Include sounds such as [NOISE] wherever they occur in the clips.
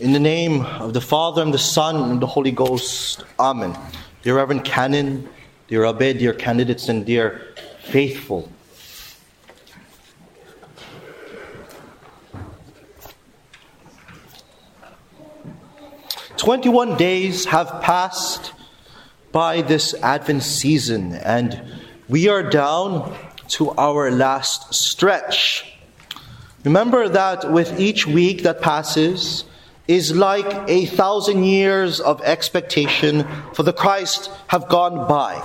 In the name of the Father, and the Son, and the Holy Ghost. Amen. Dear Reverend Canon, dear Abbe, dear candidates, and dear faithful. Twenty-one days have passed by this Advent season, and we are down to our last stretch. Remember that with each week that passes, is like a thousand years of expectation for the Christ have gone by.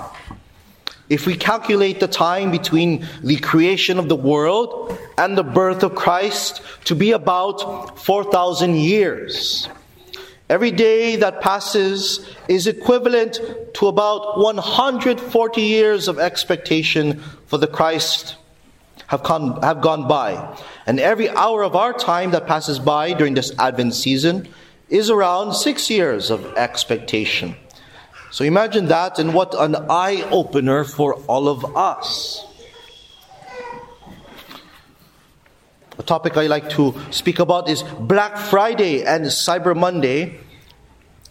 If we calculate the time between the creation of the world and the birth of Christ to be about 4,000 years, every day that passes is equivalent to about 140 years of expectation for the Christ have, come, have gone by. And every hour of our time that passes by during this Advent season is around six years of expectation. So imagine that and what an eye opener for all of us. A topic I like to speak about is Black Friday and Cyber Monday,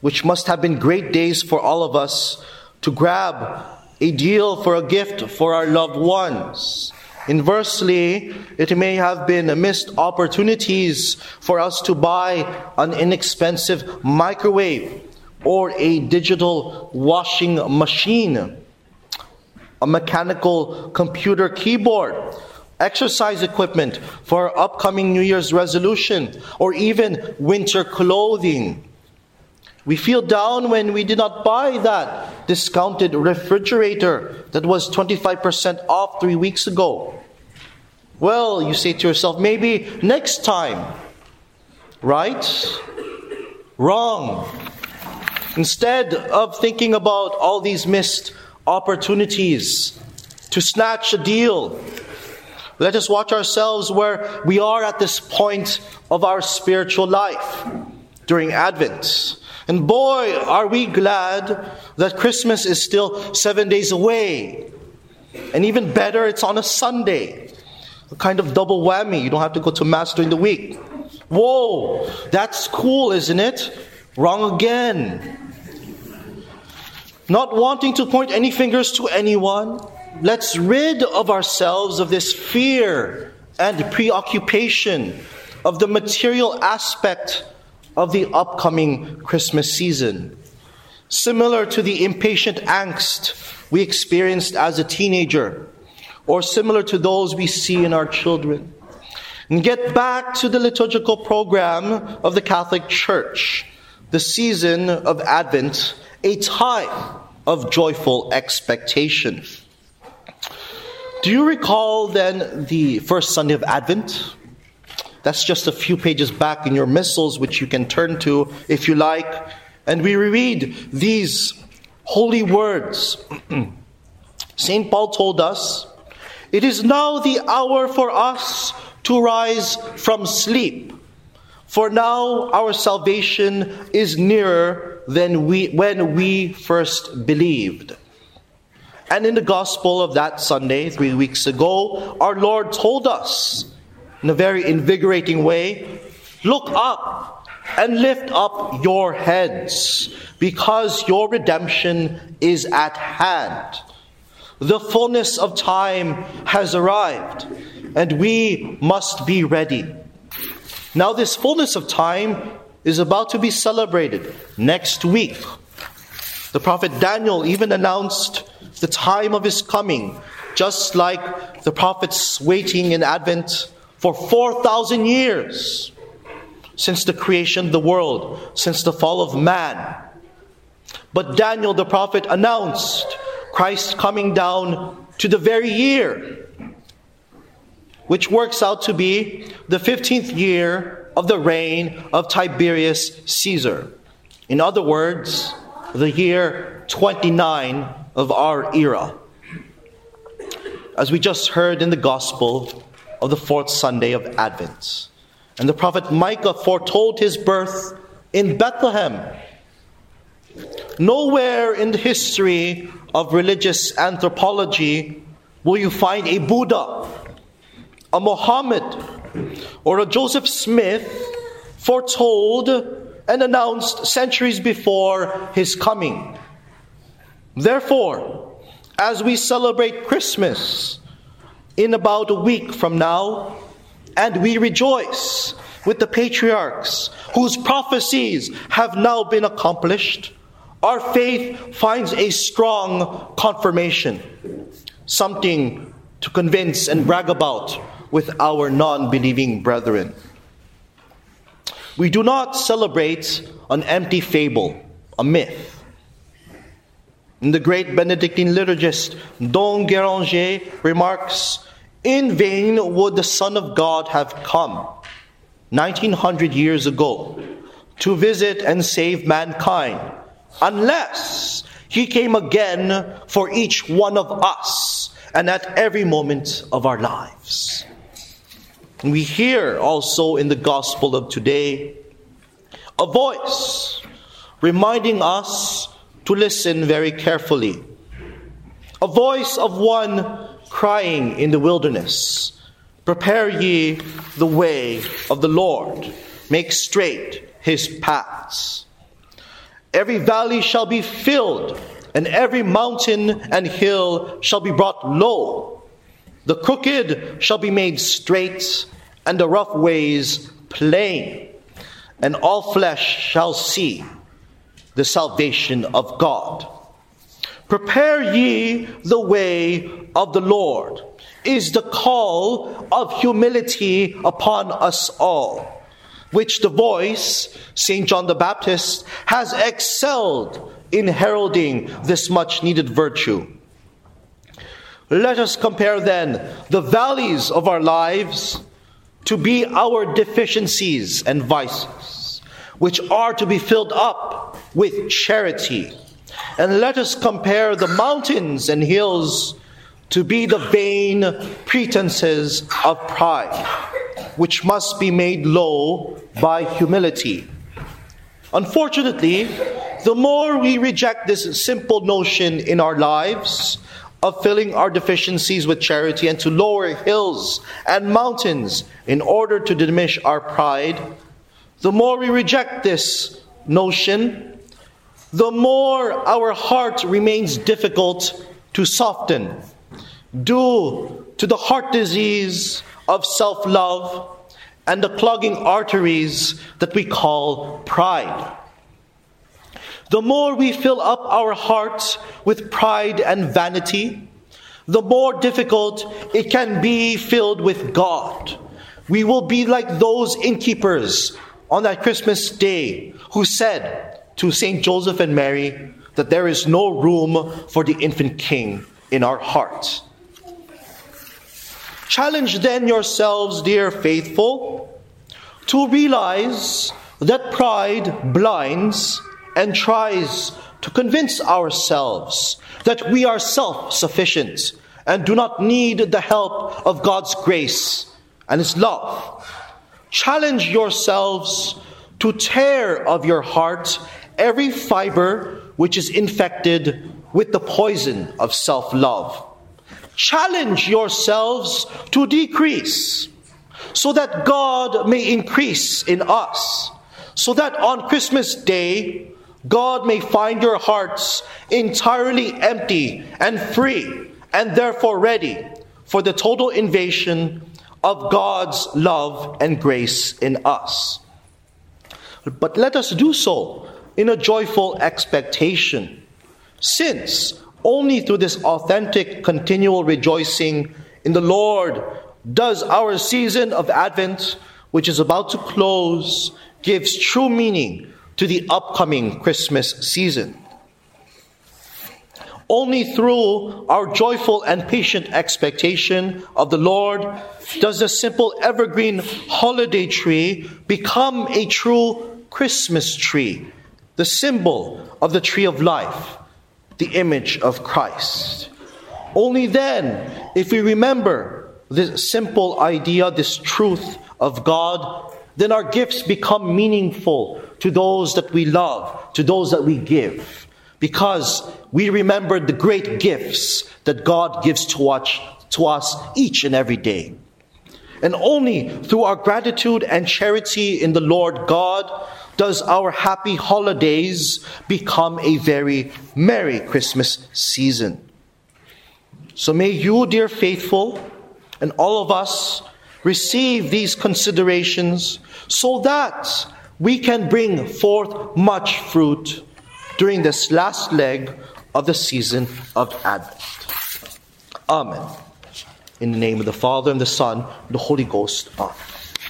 which must have been great days for all of us to grab a deal for a gift for our loved ones. Inversely, it may have been missed opportunities for us to buy an inexpensive microwave or a digital washing machine, a mechanical computer keyboard, exercise equipment for upcoming New Year's resolution, or even winter clothing. We feel down when we did not buy that discounted refrigerator that was 25% off three weeks ago. Well, you say to yourself, maybe next time. Right? Wrong. Instead of thinking about all these missed opportunities to snatch a deal, let us watch ourselves where we are at this point of our spiritual life during Advent. And boy, are we glad that Christmas is still seven days away. And even better, it's on a Sunday. A kind of double whammy. You don't have to go to Mass during the week. Whoa, that's cool, isn't it? Wrong again. Not wanting to point any fingers to anyone, let's rid of ourselves of this fear and preoccupation of the material aspect of the upcoming Christmas season. Similar to the impatient angst we experienced as a teenager, or similar to those we see in our children. And get back to the liturgical program of the Catholic Church, the season of Advent, a time of joyful expectation. Do you recall then the first Sunday of Advent? That's just a few pages back in your missals, which you can turn to if you like. And we reread these holy words. [CLEARS THROAT] St. Paul told us, It is now the hour for us to rise from sleep. For now our salvation is nearer than we, when we first believed. And in the gospel of that Sunday, three weeks ago, our Lord told us in a very invigorating way look up and lift up your heads because your redemption is at hand. The fullness of time has arrived and we must be ready. Now, this fullness of time is about to be celebrated next week. The prophet Daniel even announced the time of his coming, just like the prophets waiting in Advent for 4,000 years since the creation of the world, since the fall of man. But Daniel the prophet announced Christ coming down to the very year, which works out to be the 15th year of the reign of Tiberius Caesar. In other words, the year 29 of our era. As we just heard in the gospel, of the fourth Sunday of Advent. And the prophet Micah foretold his birth in Bethlehem. Nowhere in the history of religious anthropology will you find a Buddha, a Muhammad, or a Joseph Smith foretold and announced centuries before his coming. Therefore, as we celebrate Christmas in about a week from now, and we rejoice with the patriarchs whose prophecies have now been accomplished, our faith finds a strong confirmation, something to convince and brag about with our non believing brethren. We do not celebrate an empty fable, a myth. The great Benedictine liturgist Dom Guéranger remarks In vain would the Son of God have come 1900 years ago to visit and save mankind, unless he came again for each one of us and at every moment of our lives. We hear also in the gospel of today a voice reminding us to listen very carefully. A voice of one crying in the wilderness Prepare ye the way of the Lord, make straight his paths. Every valley shall be filled, and every mountain and hill shall be brought low. The crooked shall be made straight, and the rough ways plain, and all flesh shall see the salvation of God. Prepare ye the way of the Lord, is the call of humility upon us all, which the voice, St. John the Baptist, has excelled in heralding this much needed virtue. Let us compare then the valleys of our lives to be our deficiencies and vices, which are to be filled up with charity. And let us compare the mountains and hills to be the vain pretenses of pride, which must be made low by humility. Unfortunately, the more we reject this simple notion in our lives of filling our deficiencies with charity and to lower hills and mountains in order to diminish our pride, the more we reject this notion, the more our heart remains difficult to soften due to the heart disease of self love and the clogging arteries that we call pride. The more we fill up our hearts with pride and vanity, the more difficult it can be filled with God. We will be like those innkeepers on that Christmas day who said to St. Joseph and Mary that there is no room for the infant king in our hearts. Challenge then yourselves, dear faithful, to realize that pride blinds and tries to convince ourselves that we are self sufficient and do not need the help of God's grace and His love. Challenge yourselves to tear of your heart every fiber which is infected with the poison of self love Challenge yourselves to decrease so that God may increase in us. So that on Christmas Day, God may find your hearts entirely empty and free and therefore ready for the total invasion of God's love and grace in us. But let us do so in a joyful expectation, since only through this authentic, continual rejoicing in the Lord does our season of Advent, which is about to close, gives true meaning to the upcoming Christmas season. Only through our joyful and patient expectation of the Lord does the simple evergreen holiday tree become a true Christmas tree, the symbol of the tree of life the image of Christ. Only then, if we remember this simple idea, this truth of God, then our gifts become meaningful to those that we love, to those that we give, because we remember the great gifts that God gives to us, to us each and every day. And only through our gratitude and charity in the Lord God does our happy holidays become a very Merry Christmas season. So may you, dear faithful, and all of us receive these considerations so that we can bring forth much fruit during this last leg of the season of Advent. Amen. In the name of the Father, and the Son, and the Holy Ghost. Amen.